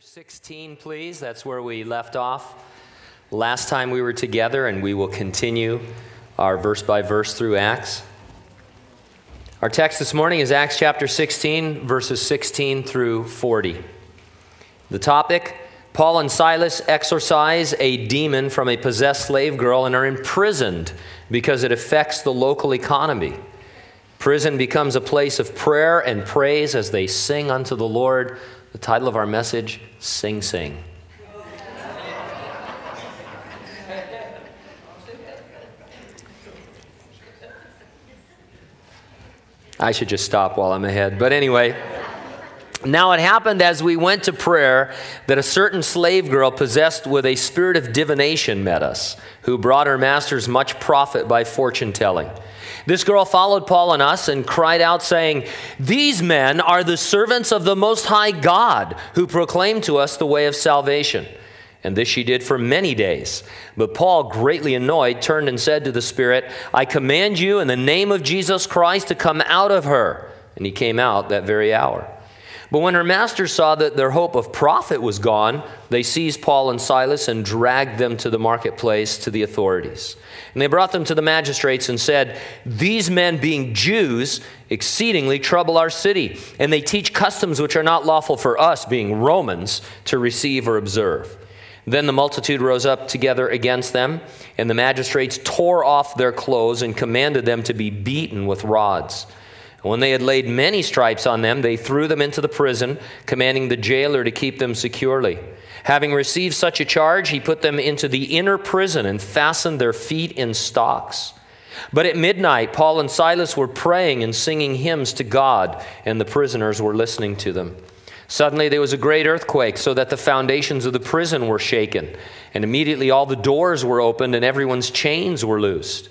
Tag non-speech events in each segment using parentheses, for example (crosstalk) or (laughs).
16, please. That's where we left off last time we were together, and we will continue our verse by verse through Acts. Our text this morning is Acts chapter 16, verses 16 through 40. The topic Paul and Silas exorcise a demon from a possessed slave girl and are imprisoned because it affects the local economy. Prison becomes a place of prayer and praise as they sing unto the Lord the title of our message Sing Sing. I should just stop while I'm ahead. But anyway, now it happened as we went to prayer that a certain slave girl possessed with a spirit of divination met us, who brought her masters much profit by fortune telling. This girl followed Paul and us and cried out, saying, These men are the servants of the Most High God, who proclaim to us the way of salvation. And this she did for many days. But Paul, greatly annoyed, turned and said to the Spirit, I command you in the name of Jesus Christ to come out of her. And he came out that very hour. But when her masters saw that their hope of profit was gone, they seized Paul and Silas and dragged them to the marketplace to the authorities. And they brought them to the magistrates and said, These men, being Jews, exceedingly trouble our city, and they teach customs which are not lawful for us, being Romans, to receive or observe. Then the multitude rose up together against them, and the magistrates tore off their clothes and commanded them to be beaten with rods. When they had laid many stripes on them, they threw them into the prison, commanding the jailer to keep them securely. Having received such a charge, he put them into the inner prison and fastened their feet in stocks. But at midnight, Paul and Silas were praying and singing hymns to God, and the prisoners were listening to them. Suddenly there was a great earthquake, so that the foundations of the prison were shaken. And immediately all the doors were opened, and everyone's chains were loosed.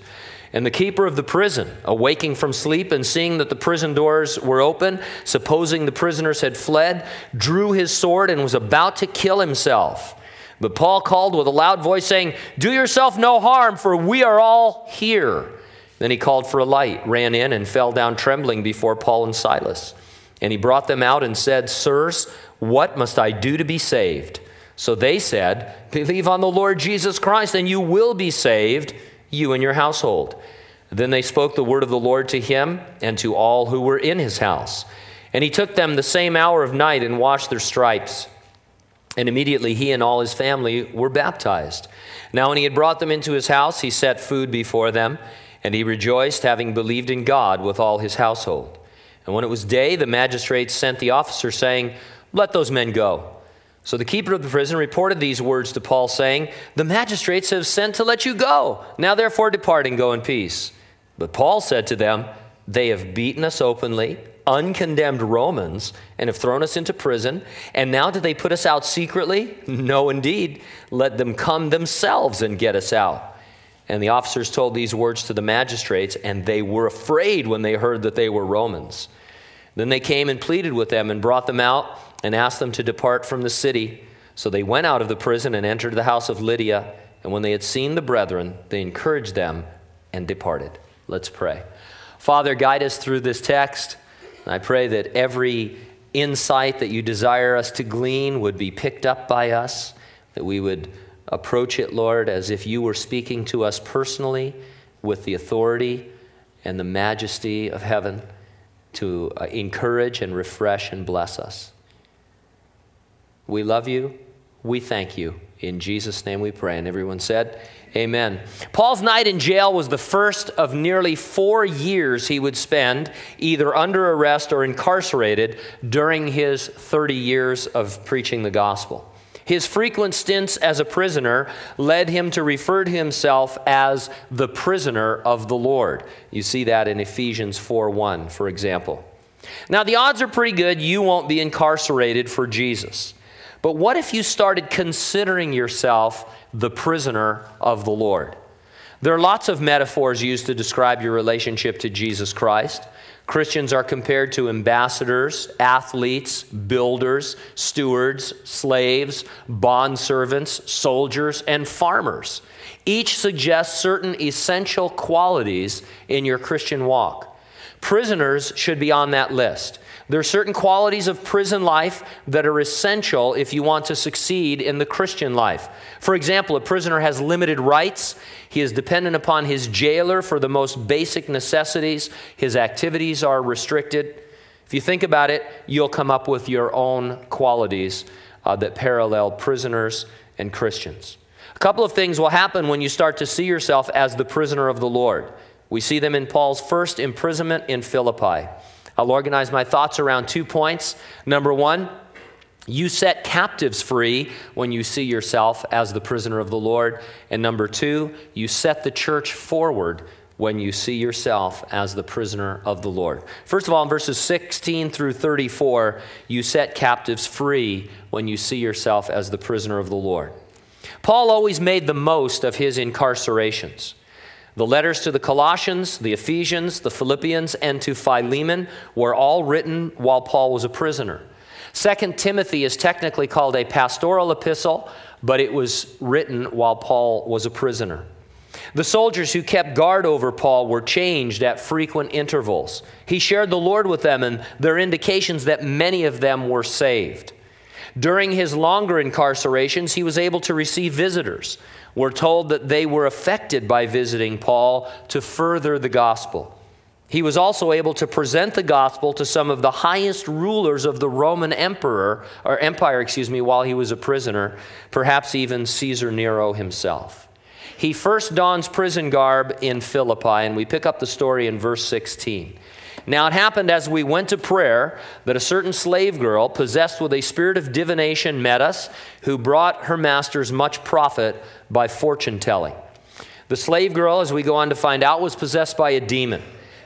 And the keeper of the prison, awaking from sleep and seeing that the prison doors were open, supposing the prisoners had fled, drew his sword and was about to kill himself. But Paul called with a loud voice, saying, Do yourself no harm, for we are all here. Then he called for a light, ran in, and fell down trembling before Paul and Silas. And he brought them out and said, Sirs, what must I do to be saved? So they said, Believe on the Lord Jesus Christ, and you will be saved you and your household. Then they spoke the word of the Lord to him and to all who were in his house. And he took them the same hour of night and washed their stripes. And immediately he and all his family were baptized. Now, when he had brought them into his house, he set food before them, and he rejoiced, having believed in God with all his household. And when it was day, the magistrates sent the officer, saying, Let those men go. So the keeper of the prison reported these words to Paul, saying, The magistrates have sent to let you go. Now therefore depart and go in peace. But Paul said to them, They have beaten us openly, uncondemned Romans, and have thrown us into prison. And now do they put us out secretly? (laughs) No, indeed. Let them come themselves and get us out. And the officers told these words to the magistrates, and they were afraid when they heard that they were Romans. Then they came and pleaded with them and brought them out and asked them to depart from the city. So they went out of the prison and entered the house of Lydia. And when they had seen the brethren, they encouraged them and departed. Let's pray. Father, guide us through this text. I pray that every insight that you desire us to glean would be picked up by us, that we would approach it, Lord, as if you were speaking to us personally with the authority and the majesty of heaven to uh, encourage and refresh and bless us. We love you. We thank you. In Jesus' name we pray. And everyone said, Amen. Paul's night in jail was the first of nearly four years he would spend either under arrest or incarcerated during his 30 years of preaching the gospel. His frequent stints as a prisoner led him to refer to himself as the prisoner of the Lord. You see that in Ephesians 4 1, for example. Now, the odds are pretty good you won't be incarcerated for Jesus. But what if you started considering yourself the prisoner of the Lord? There are lots of metaphors used to describe your relationship to Jesus Christ. Christians are compared to ambassadors, athletes, builders, stewards, slaves, bondservants, soldiers, and farmers. Each suggests certain essential qualities in your Christian walk. Prisoners should be on that list. There are certain qualities of prison life that are essential if you want to succeed in the Christian life. For example, a prisoner has limited rights. He is dependent upon his jailer for the most basic necessities. His activities are restricted. If you think about it, you'll come up with your own qualities uh, that parallel prisoners and Christians. A couple of things will happen when you start to see yourself as the prisoner of the Lord. We see them in Paul's first imprisonment in Philippi. I'll organize my thoughts around two points. Number one, you set captives free when you see yourself as the prisoner of the Lord. And number two, you set the church forward when you see yourself as the prisoner of the Lord. First of all, in verses 16 through 34, you set captives free when you see yourself as the prisoner of the Lord. Paul always made the most of his incarcerations. The letters to the Colossians, the Ephesians, the Philippians, and to Philemon were all written while Paul was a prisoner. Second Timothy is technically called a pastoral epistle, but it was written while Paul was a prisoner. The soldiers who kept guard over Paul were changed at frequent intervals. He shared the Lord with them, and there are indications that many of them were saved. During his longer incarcerations, he was able to receive visitors. We're told that they were affected by visiting Paul to further the gospel. He was also able to present the gospel to some of the highest rulers of the Roman emperor or empire, excuse me, while he was a prisoner, perhaps even Caesar Nero himself. He first dons prison garb in Philippi, and we pick up the story in verse 16. Now it happened as we went to prayer that a certain slave girl, possessed with a spirit of divination, met us, who brought her masters much profit by fortune telling. The slave girl, as we go on to find out, was possessed by a demon.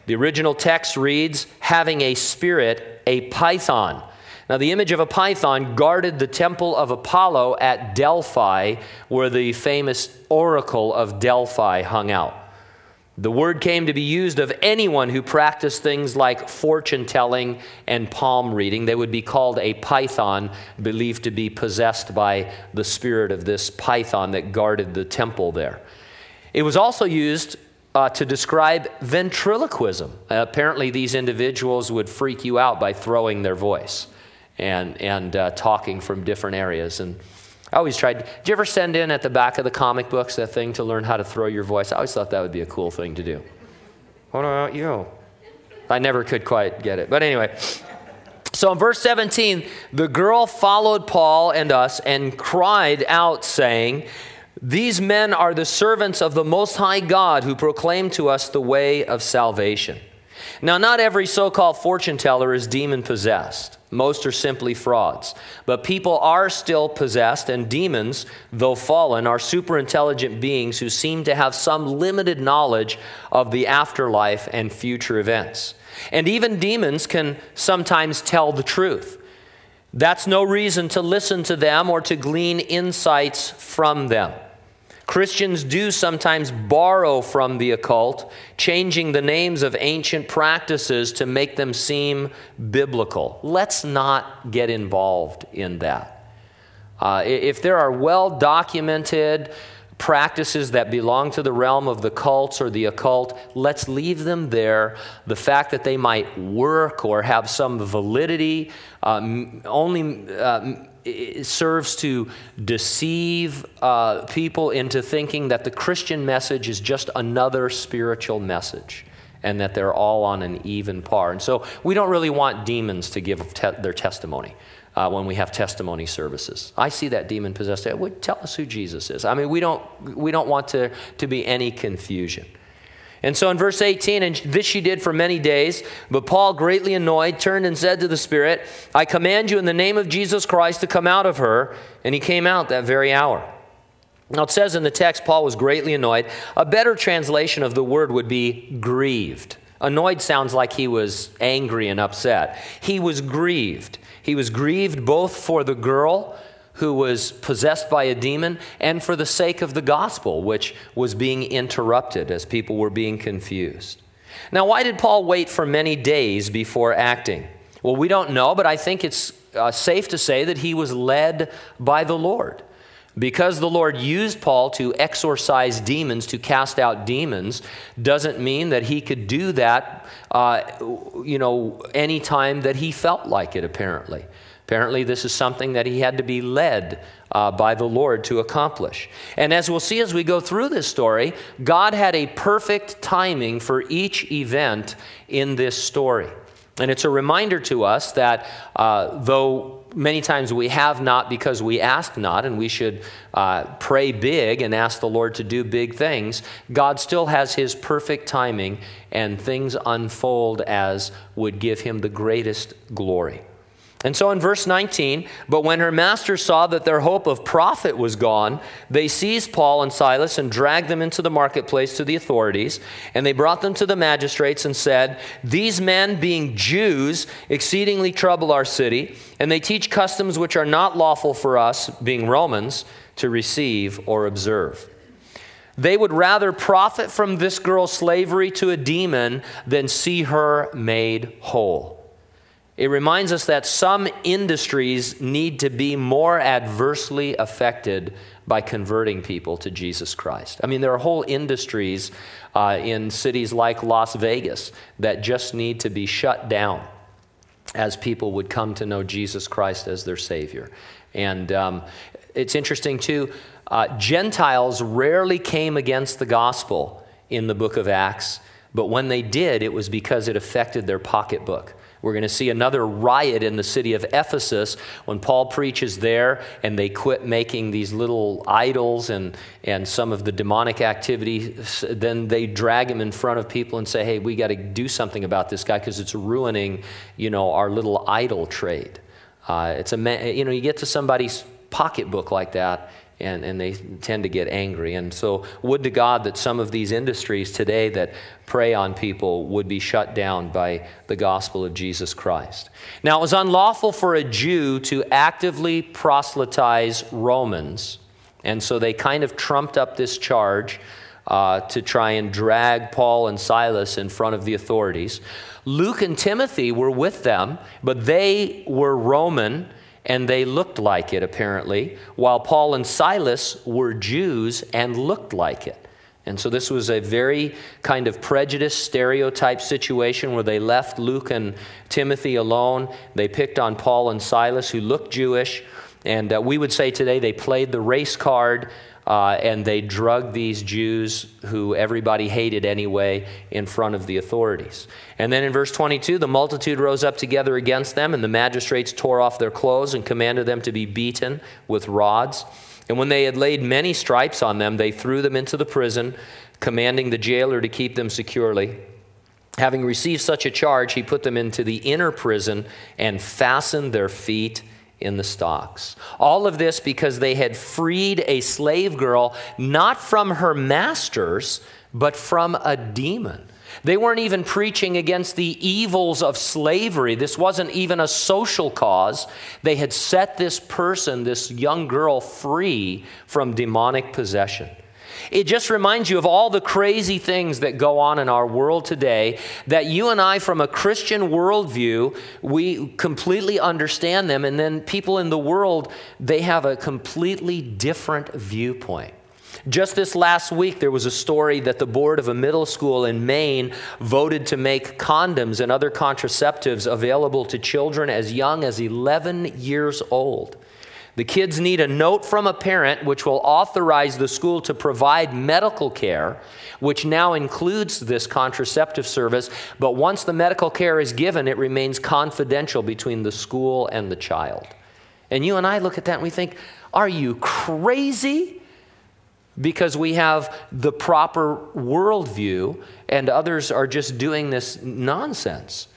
The original text reads, having a spirit, a python. Now, the image of a python guarded the temple of Apollo at Delphi, where the famous oracle of Delphi hung out. The word came to be used of anyone who practiced things like fortune telling and palm reading. They would be called a python, believed to be possessed by the spirit of this python that guarded the temple there. It was also used uh, to describe ventriloquism. Uh, apparently, these individuals would freak you out by throwing their voice and, and uh, talking from different areas. And I always tried. Did you ever send in at the back of the comic books that thing to learn how to throw your voice? I always thought that would be a cool thing to do. What about you? I never could quite get it. But anyway, so in verse 17, the girl followed Paul and us and cried out, saying, These men are the servants of the Most High God who proclaim to us the way of salvation. Now, not every so called fortune teller is demon possessed. Most are simply frauds. But people are still possessed, and demons, though fallen, are super intelligent beings who seem to have some limited knowledge of the afterlife and future events. And even demons can sometimes tell the truth. That's no reason to listen to them or to glean insights from them. Christians do sometimes borrow from the occult, changing the names of ancient practices to make them seem biblical. Let's not get involved in that. Uh, if there are well documented practices that belong to the realm of the cults or the occult, let's leave them there. The fact that they might work or have some validity um, only. Uh, serves to deceive uh, people into thinking that the Christian message is just another spiritual message and that they're all on an even par. And so we don't really want demons to give te- their testimony. Uh, when we have testimony services. I see that demon possessed. Would tell us who Jesus is. I mean, we don't, we don't want to, to be any confusion. And so in verse 18, and this she did for many days, but Paul, greatly annoyed, turned and said to the Spirit, I command you in the name of Jesus Christ to come out of her. And he came out that very hour. Now it says in the text, Paul was greatly annoyed. A better translation of the word would be grieved. Annoyed sounds like he was angry and upset. He was grieved. He was grieved both for the girl who was possessed by a demon and for the sake of the gospel, which was being interrupted as people were being confused. Now, why did Paul wait for many days before acting? Well, we don't know, but I think it's uh, safe to say that he was led by the Lord. Because the Lord used Paul to exorcise demons, to cast out demons, doesn't mean that he could do that, uh, you know, anytime that he felt like it, apparently. Apparently, this is something that he had to be led uh, by the Lord to accomplish. And as we'll see as we go through this story, God had a perfect timing for each event in this story. And it's a reminder to us that uh, though many times we have not because we ask not, and we should uh, pray big and ask the Lord to do big things, God still has His perfect timing, and things unfold as would give Him the greatest glory. And so in verse 19, but when her masters saw that their hope of profit was gone, they seized Paul and Silas and dragged them into the marketplace to the authorities. And they brought them to the magistrates and said, These men, being Jews, exceedingly trouble our city, and they teach customs which are not lawful for us, being Romans, to receive or observe. They would rather profit from this girl's slavery to a demon than see her made whole. It reminds us that some industries need to be more adversely affected by converting people to Jesus Christ. I mean, there are whole industries uh, in cities like Las Vegas that just need to be shut down as people would come to know Jesus Christ as their Savior. And um, it's interesting, too, uh, Gentiles rarely came against the gospel in the book of Acts, but when they did, it was because it affected their pocketbook. We're going to see another riot in the city of Ephesus when Paul preaches there and they quit making these little idols and, and some of the demonic activity. Then they drag him in front of people and say, hey, we got to do something about this guy because it's ruining, you know, our little idol trade. Uh, it's a, you know, you get to somebody's pocketbook like that and, and they tend to get angry. And so, would to God that some of these industries today that prey on people would be shut down by the gospel of Jesus Christ. Now, it was unlawful for a Jew to actively proselytize Romans, and so they kind of trumped up this charge. Uh, to try and drag Paul and Silas in front of the authorities. Luke and Timothy were with them, but they were Roman and they looked like it, apparently, while Paul and Silas were Jews and looked like it. And so this was a very kind of prejudiced, stereotype situation where they left Luke and Timothy alone. They picked on Paul and Silas, who looked Jewish. And uh, we would say today they played the race card uh, and they drugged these Jews who everybody hated anyway in front of the authorities. And then in verse 22, the multitude rose up together against them, and the magistrates tore off their clothes and commanded them to be beaten with rods. And when they had laid many stripes on them, they threw them into the prison, commanding the jailer to keep them securely. Having received such a charge, he put them into the inner prison and fastened their feet in the stocks. All of this because they had freed a slave girl not from her masters, but from a demon. They weren't even preaching against the evils of slavery. This wasn't even a social cause. They had set this person, this young girl, free from demonic possession. It just reminds you of all the crazy things that go on in our world today that you and I, from a Christian worldview, we completely understand them. And then people in the world, they have a completely different viewpoint. Just this last week, there was a story that the board of a middle school in Maine voted to make condoms and other contraceptives available to children as young as 11 years old. The kids need a note from a parent which will authorize the school to provide medical care, which now includes this contraceptive service. But once the medical care is given, it remains confidential between the school and the child. And you and I look at that and we think, are you crazy? Because we have the proper worldview, and others are just doing this nonsense.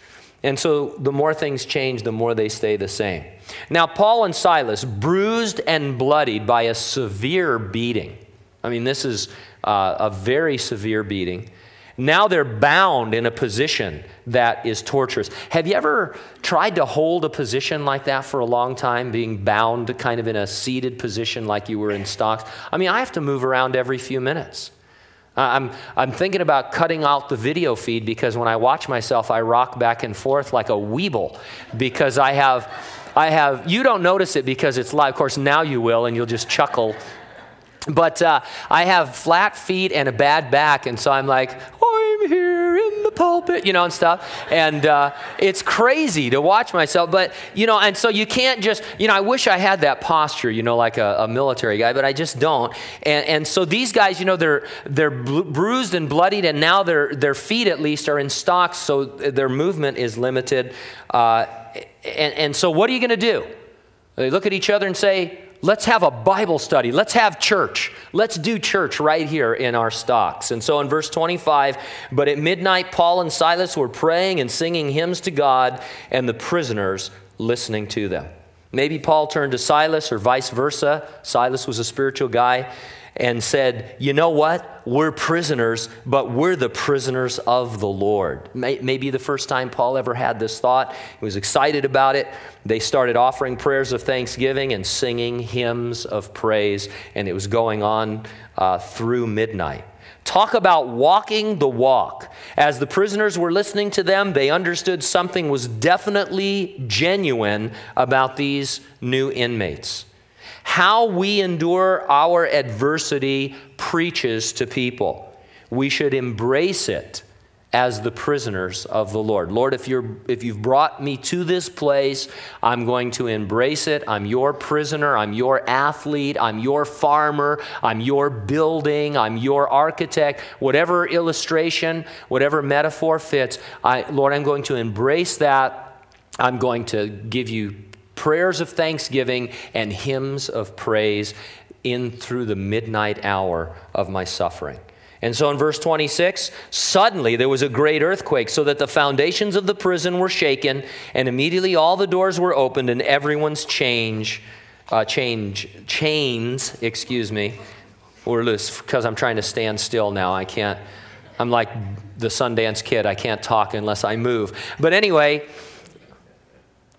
And so the more things change, the more they stay the same. Now, Paul and Silas, bruised and bloodied by a severe beating. I mean, this is uh, a very severe beating. Now they're bound in a position that is torturous. Have you ever tried to hold a position like that for a long time, being bound kind of in a seated position like you were in stocks? I mean, I have to move around every few minutes. I'm, I'm thinking about cutting out the video feed because when I watch myself, I rock back and forth like a weeble because I have, I have, you don't notice it because it's live. Of course, now you will, and you'll just chuckle. But uh, I have flat feet and a bad back, and so I'm like, I'm here in the pulpit, you know, and stuff. And uh, it's crazy to watch myself. But, you know, and so you can't just, you know, I wish I had that posture, you know, like a, a military guy, but I just don't. And, and so these guys, you know, they're, they're bruised and bloodied, and now their, their feet at least are in stocks, so their movement is limited. Uh, and, and so what are you going to do? They look at each other and say, let's have a Bible study. Let's have church. Let's do church right here in our stocks. And so in verse 25, but at midnight, Paul and Silas were praying and singing hymns to God, and the prisoners listening to them. Maybe Paul turned to Silas or vice versa. Silas was a spiritual guy and said, You know what? We're prisoners, but we're the prisoners of the Lord. Maybe the first time Paul ever had this thought. He was excited about it. They started offering prayers of thanksgiving and singing hymns of praise, and it was going on uh, through midnight. Talk about walking the walk. As the prisoners were listening to them, they understood something was definitely genuine about these new inmates. How we endure our adversity preaches to people. We should embrace it as the prisoners of the Lord. Lord, if, you're, if you've brought me to this place, I'm going to embrace it. I'm your prisoner. I'm your athlete. I'm your farmer. I'm your building. I'm your architect. Whatever illustration, whatever metaphor fits, I, Lord, I'm going to embrace that. I'm going to give you prayers of thanksgiving and hymns of praise in through the midnight hour of my suffering. And so in verse 26, suddenly there was a great earthquake, so that the foundations of the prison were shaken, and immediately all the doors were opened, and everyone's change, uh, change, chains, excuse me, were loose. Because I'm trying to stand still now, I can't. I'm like the Sundance kid. I can't talk unless I move. But anyway,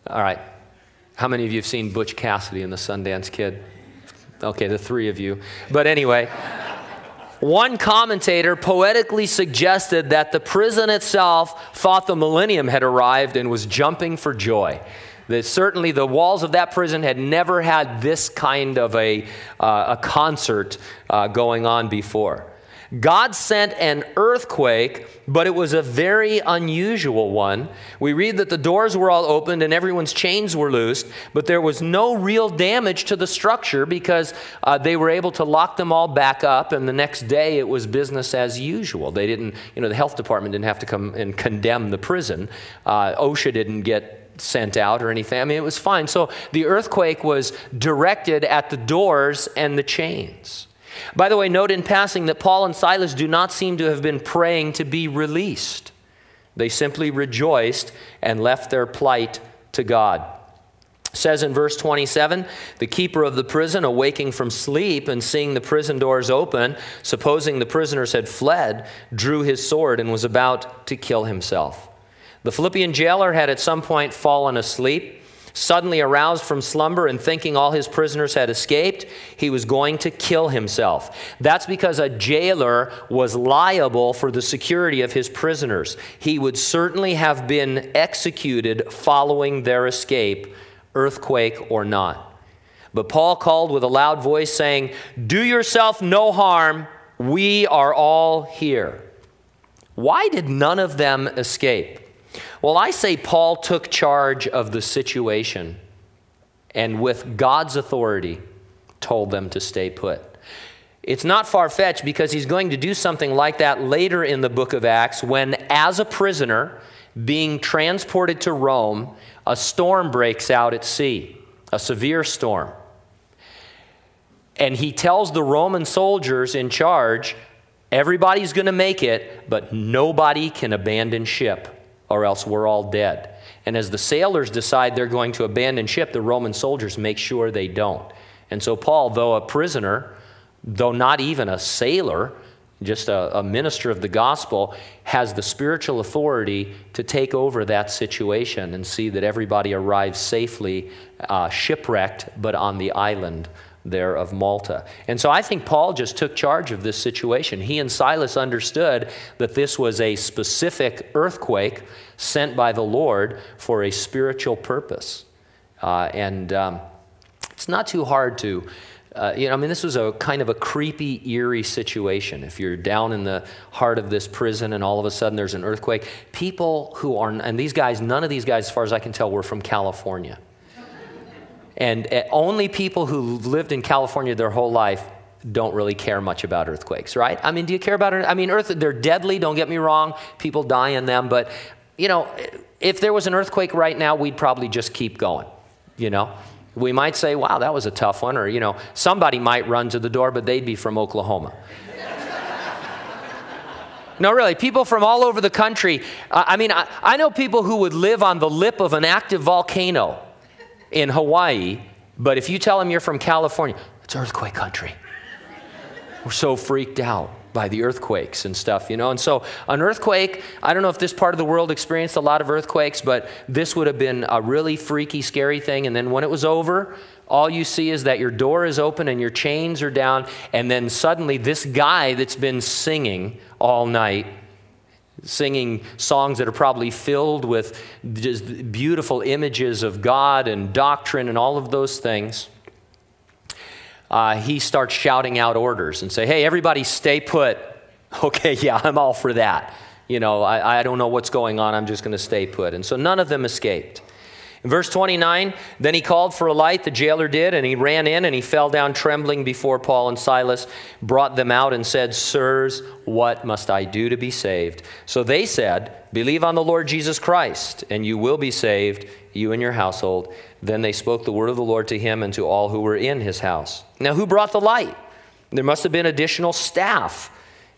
all right. How many of you have seen Butch Cassidy and the Sundance Kid? Okay, the three of you. But anyway, one commentator poetically suggested that the prison itself thought the millennium had arrived and was jumping for joy. That certainly the walls of that prison had never had this kind of a, uh, a concert uh, going on before. God sent an earthquake, but it was a very unusual one. We read that the doors were all opened and everyone's chains were loosed, but there was no real damage to the structure because uh, they were able to lock them all back up, and the next day it was business as usual. They didn't, you know, the health department didn't have to come and condemn the prison. Uh, OSHA didn't get sent out or anything. I mean, it was fine. So the earthquake was directed at the doors and the chains. By the way, note in passing that Paul and Silas do not seem to have been praying to be released. They simply rejoiced and left their plight to God. It says in verse 27 the keeper of the prison, awaking from sleep and seeing the prison doors open, supposing the prisoners had fled, drew his sword and was about to kill himself. The Philippian jailer had at some point fallen asleep. Suddenly aroused from slumber and thinking all his prisoners had escaped, he was going to kill himself. That's because a jailer was liable for the security of his prisoners. He would certainly have been executed following their escape, earthquake or not. But Paul called with a loud voice, saying, Do yourself no harm. We are all here. Why did none of them escape? Well, I say Paul took charge of the situation and with God's authority told them to stay put. It's not far fetched because he's going to do something like that later in the book of Acts when, as a prisoner being transported to Rome, a storm breaks out at sea, a severe storm. And he tells the Roman soldiers in charge, everybody's going to make it, but nobody can abandon ship or else we're all dead. And as the sailors decide they're going to abandon ship, the Roman soldiers make sure they don't. And so, Paul, though a prisoner, though not even a sailor, just a, a, minister of the gospel, has the spiritual authority to take over that situation and see that everybody arrives safely, uh, shipwrecked, but on the island there of Malta. And so I think Paul just took charge of this situation. He and Silas understood that this was a specific earthquake sent by the Lord for a spiritual purpose. Uh, and um, it's not too hard to. Uh, you know, I mean, this was a kind of a creepy, eerie situation. If you're down in the heart of this prison and all of a sudden there's an earthquake, people who are, and these guys, none of these guys, as far as I can tell, were from California. And uh, only people who've lived in California their whole life don't really care much about earthquakes, right? I mean, do you care about it? I mean, earth, they're deadly, don't get me wrong. People die in them. But, you know, if there was an earthquake right now, we'd probably just keep going, you know? We might say, wow, that was a tough one. Or, you know, somebody might run to the door, but they'd be from Oklahoma. No, really, people from all over the country. I mean, I, I know people who would live on the lip of an active volcano in Hawaii, but if you tell them you're from California, it's earthquake country. We're so freaked out by the earthquakes and stuff, you know. And so, an earthquake, I don't know if this part of the world experienced a lot of earthquakes, but this would have been a really freaky, scary thing. And then when it was over, all you see is that your door is open and your chains are down. And then suddenly, this guy that's been singing all night, singing songs that are probably filled with just beautiful images of God and doctrine and all of those things uh, he starts shouting out orders and say, hey, everybody stay put. (laughs) Okay, yeah, I'm all for that. You know, I, I don't know what's going on. I'm just going to stay put. And so none of them escaped. In verse 29, then he called for a light, the jailer did, and he ran in and he fell down trembling before Paul and Silas, brought them out and said, Sirs, what must I do to be saved? So they said, Believe on the Lord Jesus Christ, and you will be saved, you and your household. Then they spoke the word of the Lord to him and to all who were in his house. Now, who brought the light? There must have been additional staff.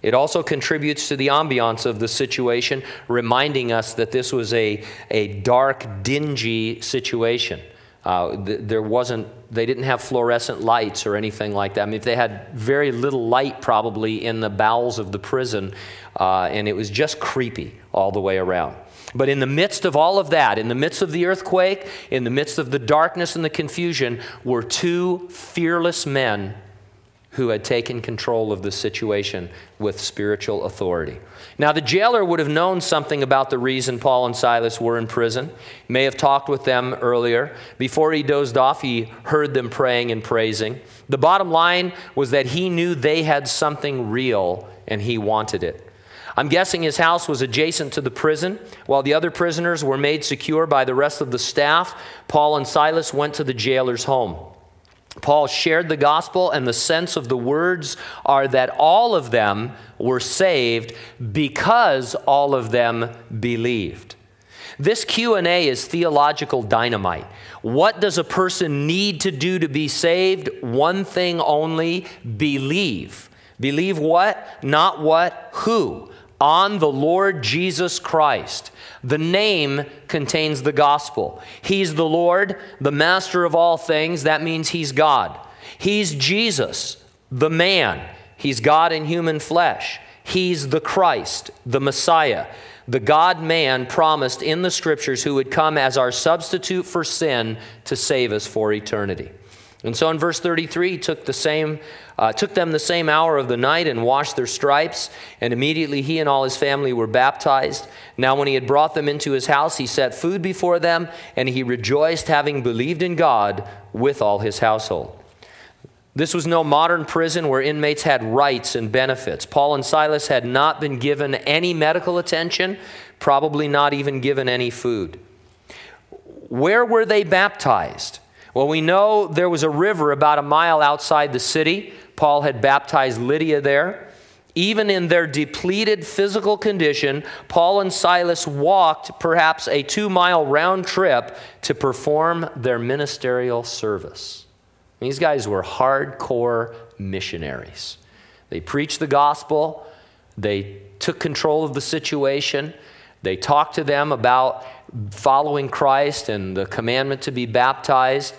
It also contributes to the ambiance of the situation, reminding us that this was a, a dark, dingy situation. Uh, there wasn't, they didn't have fluorescent lights or anything like that. I mean, if they had very little light probably in the bowels of the prison, uh, and it was just creepy all the way around. But in the midst of all of that, in the midst of the earthquake, in the midst of the darkness and the confusion, were two fearless men who had taken control of the situation with spiritual authority. Now, the jailer would have known something about the reason Paul and Silas were in prison. He may have talked with them earlier. Before he dozed off, he heard them praying and praising. The bottom line was that he knew they had something real and he wanted it. I'm guessing his house was adjacent to the prison. While the other prisoners were made secure by the rest of the staff, Paul and Silas went to the jailer's home. Paul shared the gospel, and the sense of the words are that all of them were saved because all of them believed. This Q&A is theological dynamite. What does a person need to do to be saved? One thing only, believe. Believe what? Not what, who on the Lord Jesus Christ. The name contains the gospel. He's the Lord, the master of all things. That means he's God. He's Jesus, the man. He's God in human flesh. He's the Christ, the Messiah, the God man promised in the scriptures who would come as our substitute for sin to save us for eternity. And so in verse 33, he took, the same, uh, took them the same hour of the night and washed their stripes, and immediately he and all his family were baptized. Now, when he had brought them into his house, he set food before them, and he rejoiced, having believed in God with all his household. This was no modern prison where inmates had rights and benefits. Paul and Silas had not been given any medical attention, probably not even given any food. Where were they baptized? Well, we know there was a river about a mile outside the city. Paul had baptized Lydia there. Even in their depleted physical condition, Paul and Silas walked perhaps a two mile round trip to perform their ministerial service. These guys were hardcore missionaries. They preached the gospel, they took control of the situation, they talked to them about following Christ and the commandment to be baptized.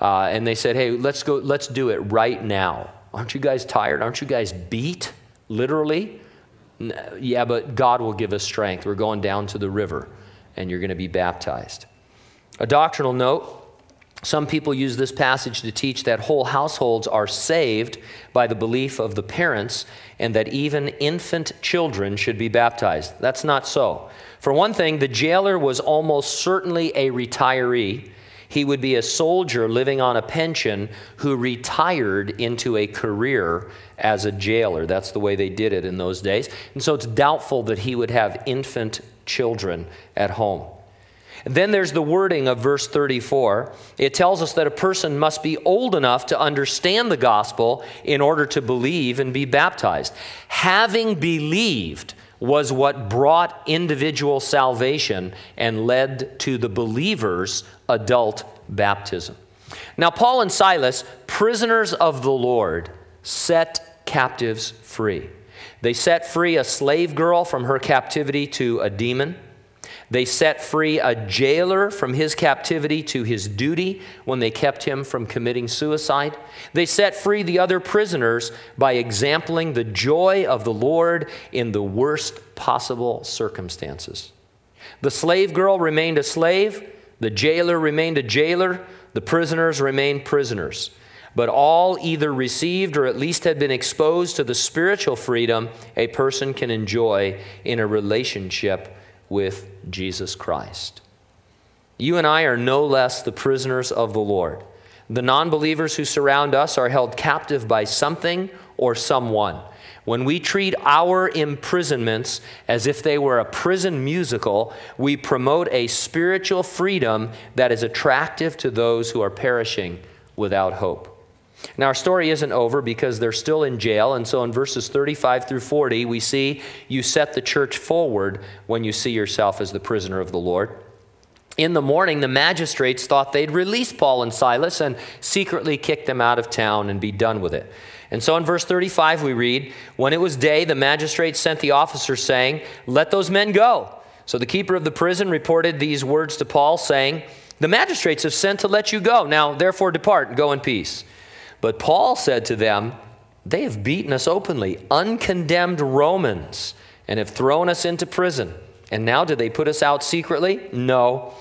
Uh, and they said, hey, let's go, let's do it right now. Aren't you guys tired? Aren't you guys beat, literally? Yeah, but God will give us strength. We're going down to the river, and you're going to be baptized. A doctrinal note some people use this passage to teach that whole households are saved by the belief of the parents and that even infant children should be baptized. That's not so. For one thing, the jailer was almost certainly a retiree. He would be a soldier living on a pension who retired into a career as a jailer. That's the way they did it in those days. And so it's doubtful that he would have infant children at home. Then there's the wording of verse 34. It tells us that a person must be old enough to understand the gospel in order to believe and be baptized. Having believed, was what brought individual salvation and led to the believer's adult baptism. Now, Paul and Silas, prisoners of the Lord, set captives free. They set free a slave girl from her captivity to a demon. They set free a jailer from his captivity to his duty when they kept him from committing suicide. They set free the other prisoners by exempling the joy of the Lord in the worst possible circumstances. The slave girl remained a slave, the jailer remained a jailer, the prisoners remained prisoners. But all either received or at least had been exposed to the spiritual freedom a person can enjoy in a relationship with Jesus Christ. You and I are no less the prisoners of the Lord. The non believers who surround us are held captive by something or someone. When we treat our imprisonments as if they were a prison musical, we promote a spiritual freedom that is attractive to those who are perishing without hope. Now, our story isn't over because they're still in jail. And so in verses 35 through 40, we see you set the church forward when you see yourself as the prisoner of the Lord. In the morning, the magistrates thought they'd release Paul and Silas and secretly kick them out of town and be done with it. And so in verse 35, we read When it was day, the magistrates sent the officers, saying, Let those men go. So the keeper of the prison reported these words to Paul, saying, The magistrates have sent to let you go. Now, therefore, depart and go in peace. But Paul said to them, They have beaten us openly, uncondemned Romans, and have thrown us into prison. And now do they put us out secretly? No.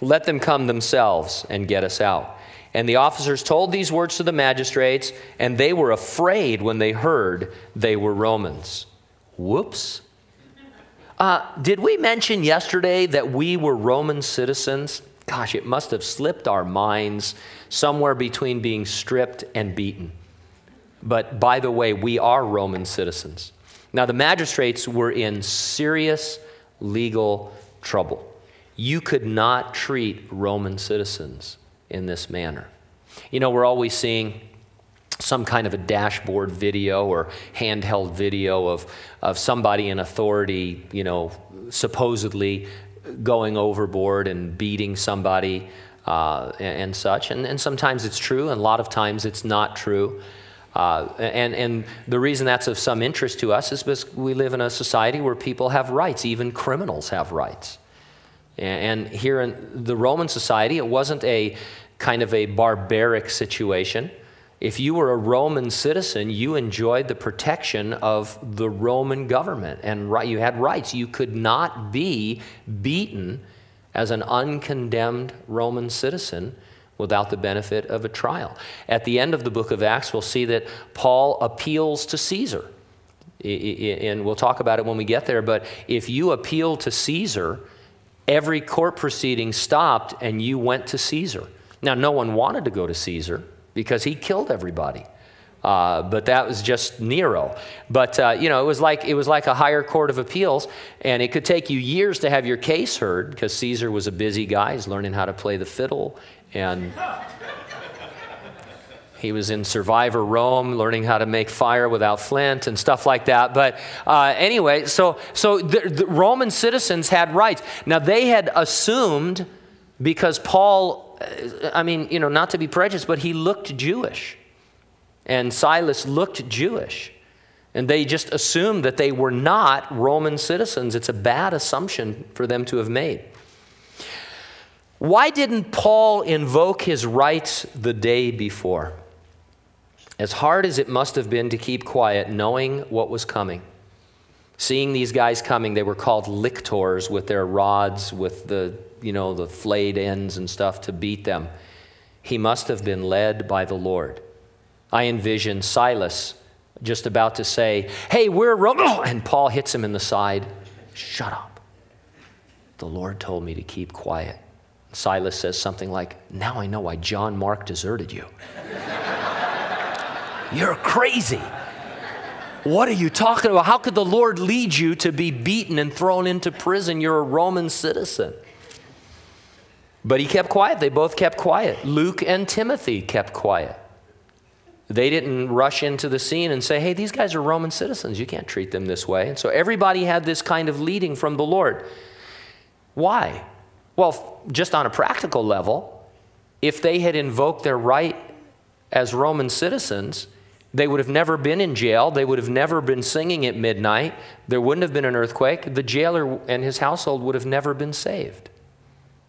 Let them come themselves and get us out. And the officers told these words to the magistrates, and they were afraid when they heard they were Romans. Whoops. Uh, did we mention yesterday that we were Roman citizens? Gosh, it must have slipped our minds somewhere between being stripped and beaten. But by the way, we are Roman citizens. Now, the magistrates were in serious legal trouble. You could not treat Roman citizens in this manner. You know, we're always seeing some kind of a dashboard video or handheld video of, of somebody in authority, you know, supposedly going overboard and beating somebody uh, and, and, such. And, and sometimes it's true, and a lot of times it's not true. Uh, and, and the reason that's of some interest to us is because we live in a society where people have rights, even criminals have rights. And, and here in the Roman society, it wasn't a kind of a barbaric situation. If you were a Roman citizen, you enjoyed the protection of the Roman government and you had rights. You could not be beaten as an uncondemned Roman citizen without the benefit of a trial. At the end of the book of Acts, we'll see that Paul appeals to Caesar. And we'll talk about it when we get there, but if you appeal to Caesar, every court proceeding stopped and you went to Caesar. Now, no one wanted to go to Caesar because he killed everybody. Uh, but that was just Nero. But uh, you know, it was like it was like a higher court of appeals, and it could take you years to have your case heard because Caesar was a busy guy. He's learning how to play the fiddle, and he was in Survivor Rome, learning how to make fire without flint and stuff like that. But uh, anyway, so so the, the Roman citizens had rights. Now they had assumed because Paul I mean, you know, not to be prejudiced, but he looked Jewish. And Silas looked Jewish. And they just assumed that they were not Roman citizens. It's a bad assumption for them to have made. Why didn't Paul invoke his rights the day before? As hard as it must have been to keep quiet, knowing what was coming. Seeing these guys coming, they were called lictors with their rods, with the you know, the flayed ends and stuff to beat them. He must have been led by the Lord. I envision Silas just about to say, Hey, we're Rome. (clears throat) And Paul hits him in the side. Shut up. The Lord told me to keep quiet. Silas says something like, Now I know why John Mark deserted you. (laughs) You're crazy. What are you talking about? How could the Lord lead you to be beaten and thrown into prison? You're a Roman citizen. But he kept quiet. They both kept quiet. Luke and Timothy kept quiet. They didn't rush into the scene and say, hey, these guys are Roman citizens. You can't treat them this way. And so everybody had this kind of leading from the Lord. Why? Well, just on a practical level, if they had invoked their right as Roman citizens, they would have never been in jail. They would have never been singing at midnight. There wouldn't have been an earthquake. The jailer and his household would have never been saved.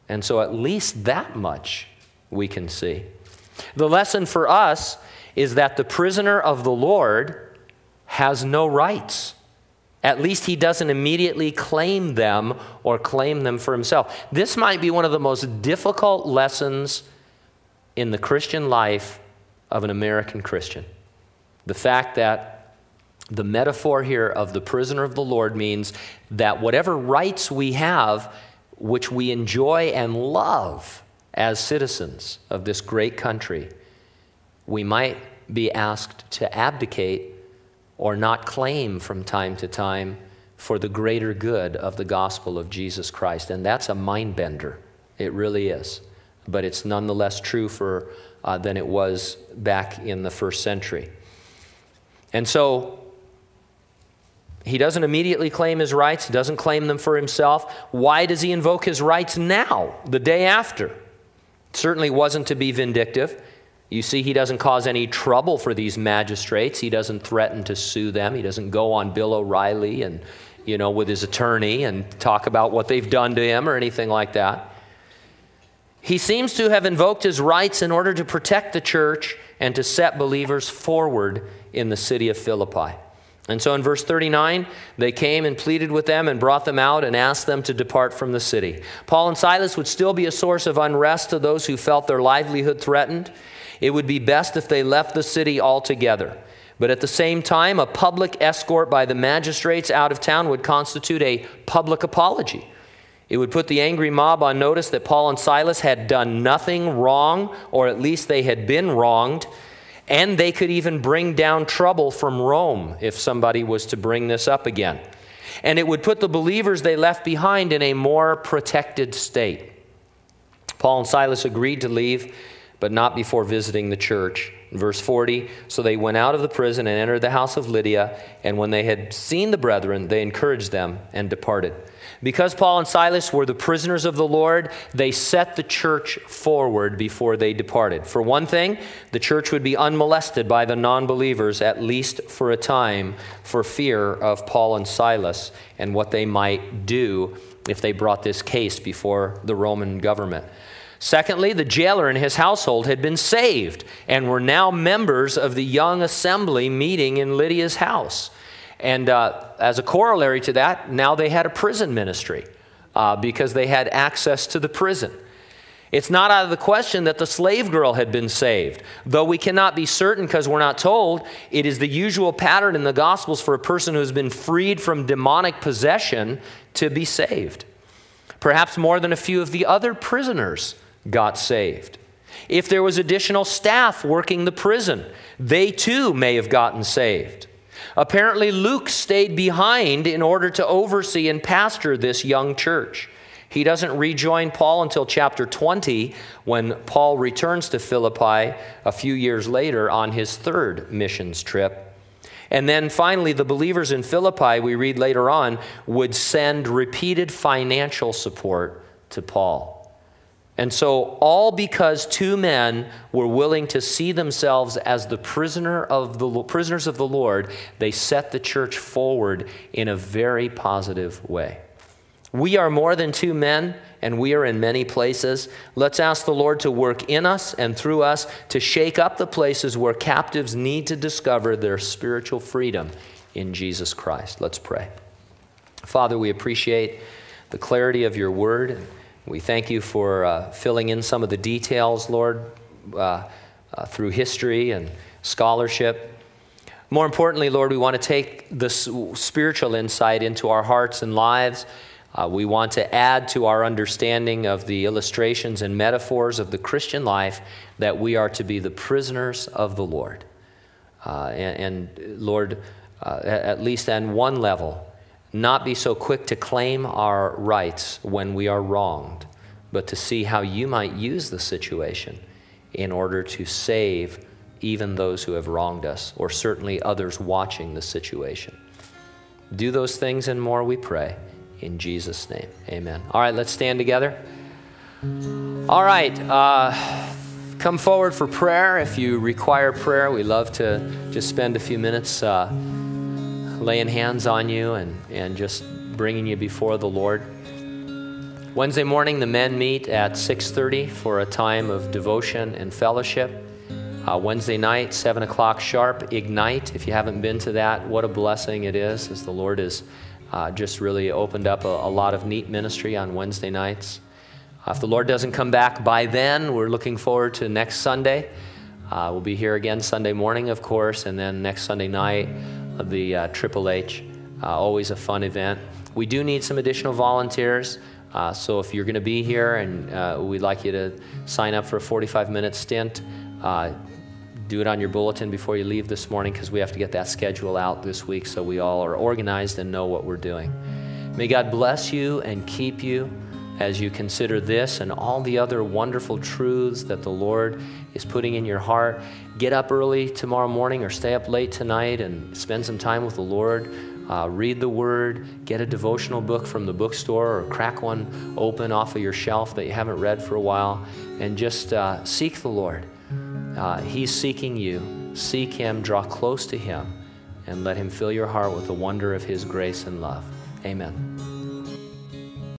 And so, at least that much we can see. The lesson for us is that the prisoner of the Lord has no rights. At least he doesn't immediately claim them or claim them for himself. This might be one of the most difficult lessons in the Christian life of an American Christian. The fact that the metaphor here of the prisoner of the Lord means that whatever rights we have, which we enjoy and love as citizens of this great country, we might be asked to abdicate or not claim from time to time for the greater good of the gospel of Jesus Christ. And that's a mind bender. It really is. But it's nonetheless true for uh, than it was back in the first century. And so he doesn't immediately claim his rights, he doesn't claim them for himself. Why does he invoke his rights now, the day after? It certainly wasn't to be vindictive. You see, he doesn't cause any trouble for these magistrates. He doesn't threaten to sue them. He doesn't go on Bill O'Reilly and, you know, with his attorney and talk about what they've done to him or anything like that. He seems to have invoked his rights in order to protect the church and to set believers forward in the city of Philippi. And so in verse 39, they came and pleaded with them and brought them out and asked them to depart from the city. Paul and Silas would still be a source of unrest to those who felt their livelihood threatened. It would be best if they left the city altogether. But at the same time, a public escort by the magistrates out of town would constitute a public apology. It would put the angry mob on notice that Paul and Silas had done nothing wrong, or at least they had been wronged, and they could even bring down trouble from Rome if somebody was to bring this up again. And it would put the believers they left behind in a more protected state. Paul and Silas agreed to leave, but not before visiting the church. verse 40 So they went out of the prison and entered the house of Lydia, and when they had seen the brethren, they encouraged them and departed. Because Paul and Silas were the prisoners of the Lord, they set the church forward before they departed. For one thing, the church would be unmolested by the non believers, at least for a time, for fear of Paul and Silas and what they might do if they brought this case before the Roman government. Secondly, the jailer and his household had been saved and were now members of the young assembly meeting in Lydia's house. And uh, as a corollary to that, now they had a prison ministry uh, because they had access to the prison. It's not out of the question that the slave girl had been saved. Though we cannot be certain because we're not told, it is the usual pattern in the Gospels for a person who has been freed from demonic possession to be saved. Perhaps more than a few of the other prisoners got saved. If there was additional staff working the prison, they too may have gotten saved. Apparently, Luke stayed behind in order to oversee and pastor this young church. He doesn't rejoin Paul until chapter 20 when Paul returns to Philippi a few years later on his third missions trip. And then finally, the believers in Philippi, we read later on, would send repeated financial support to Paul. And so, all because two men were willing to see themselves as the prisoner of the prisoners of the Lord, they set the church forward in a very positive way. We are more than two men, and we are in many places. Let's ask the Lord to work in us and through us to shake up the places where captives need to discover their spiritual freedom in Jesus Christ. Let's pray. Father, we appreciate the clarity of your word. We thank you for uh, filling in some of the details, Lord, uh, uh, through history and scholarship. More importantly, Lord, we want to take this spiritual insight into our hearts and lives Uh, we want to add to our understanding of the illustrations and metaphors of the Christian life that we are to be the prisoners of the Lord. Uh, and, and, Lord, uh, at least on one level, not be so quick to claim our rights when we are wronged, but to see how you might use the situation in order to save even those who have wronged us, or certainly others watching the situation. Do those things and more, we pray. In Jesus' name, amen. All right, let's stand together. All right, uh, come forward for prayer. If you require prayer, we love to just spend a few minutes uh, laying hands on you and, and just bringing you before the Lord. Wednesday morning, the men meet at 6:30 for a time of devotion and fellowship. Uh, Wednesday night, 7 o'clock sharp, Ignite. If you haven't been to that, what a blessing it is as the Lord has uh, just really opened up a, a, lot of neat ministry on Wednesday nights. Uh, if the Lord doesn't come back by then, we're looking forward to next Sunday. Uh, we'll be here again Sunday morning, of course, and then next Sunday night, the uh, Triple H. Uh, always a fun event. We do need some additional volunteers. Uh, so if you're going to be here and uh, we'd like you to sign up for a 45 minute stint, uh, do it on your bulletin before you leave this morning because we have to get that schedule out this week so we all are organized and know what we're doing. May God bless you and keep you as you consider this and all the other wonderful truths that the Lord is putting in your heart. Get up early tomorrow morning or stay up late tonight and spend some time with the Lord. Uh, read the Word, get a devotional book from the bookstore, or crack one open off of your shelf that you haven't read for a while, and just uh, seek the Lord. Uh, he's seeking you. Seek Him, draw close to Him, and let Him fill your heart with the wonder of His grace and love. Amen.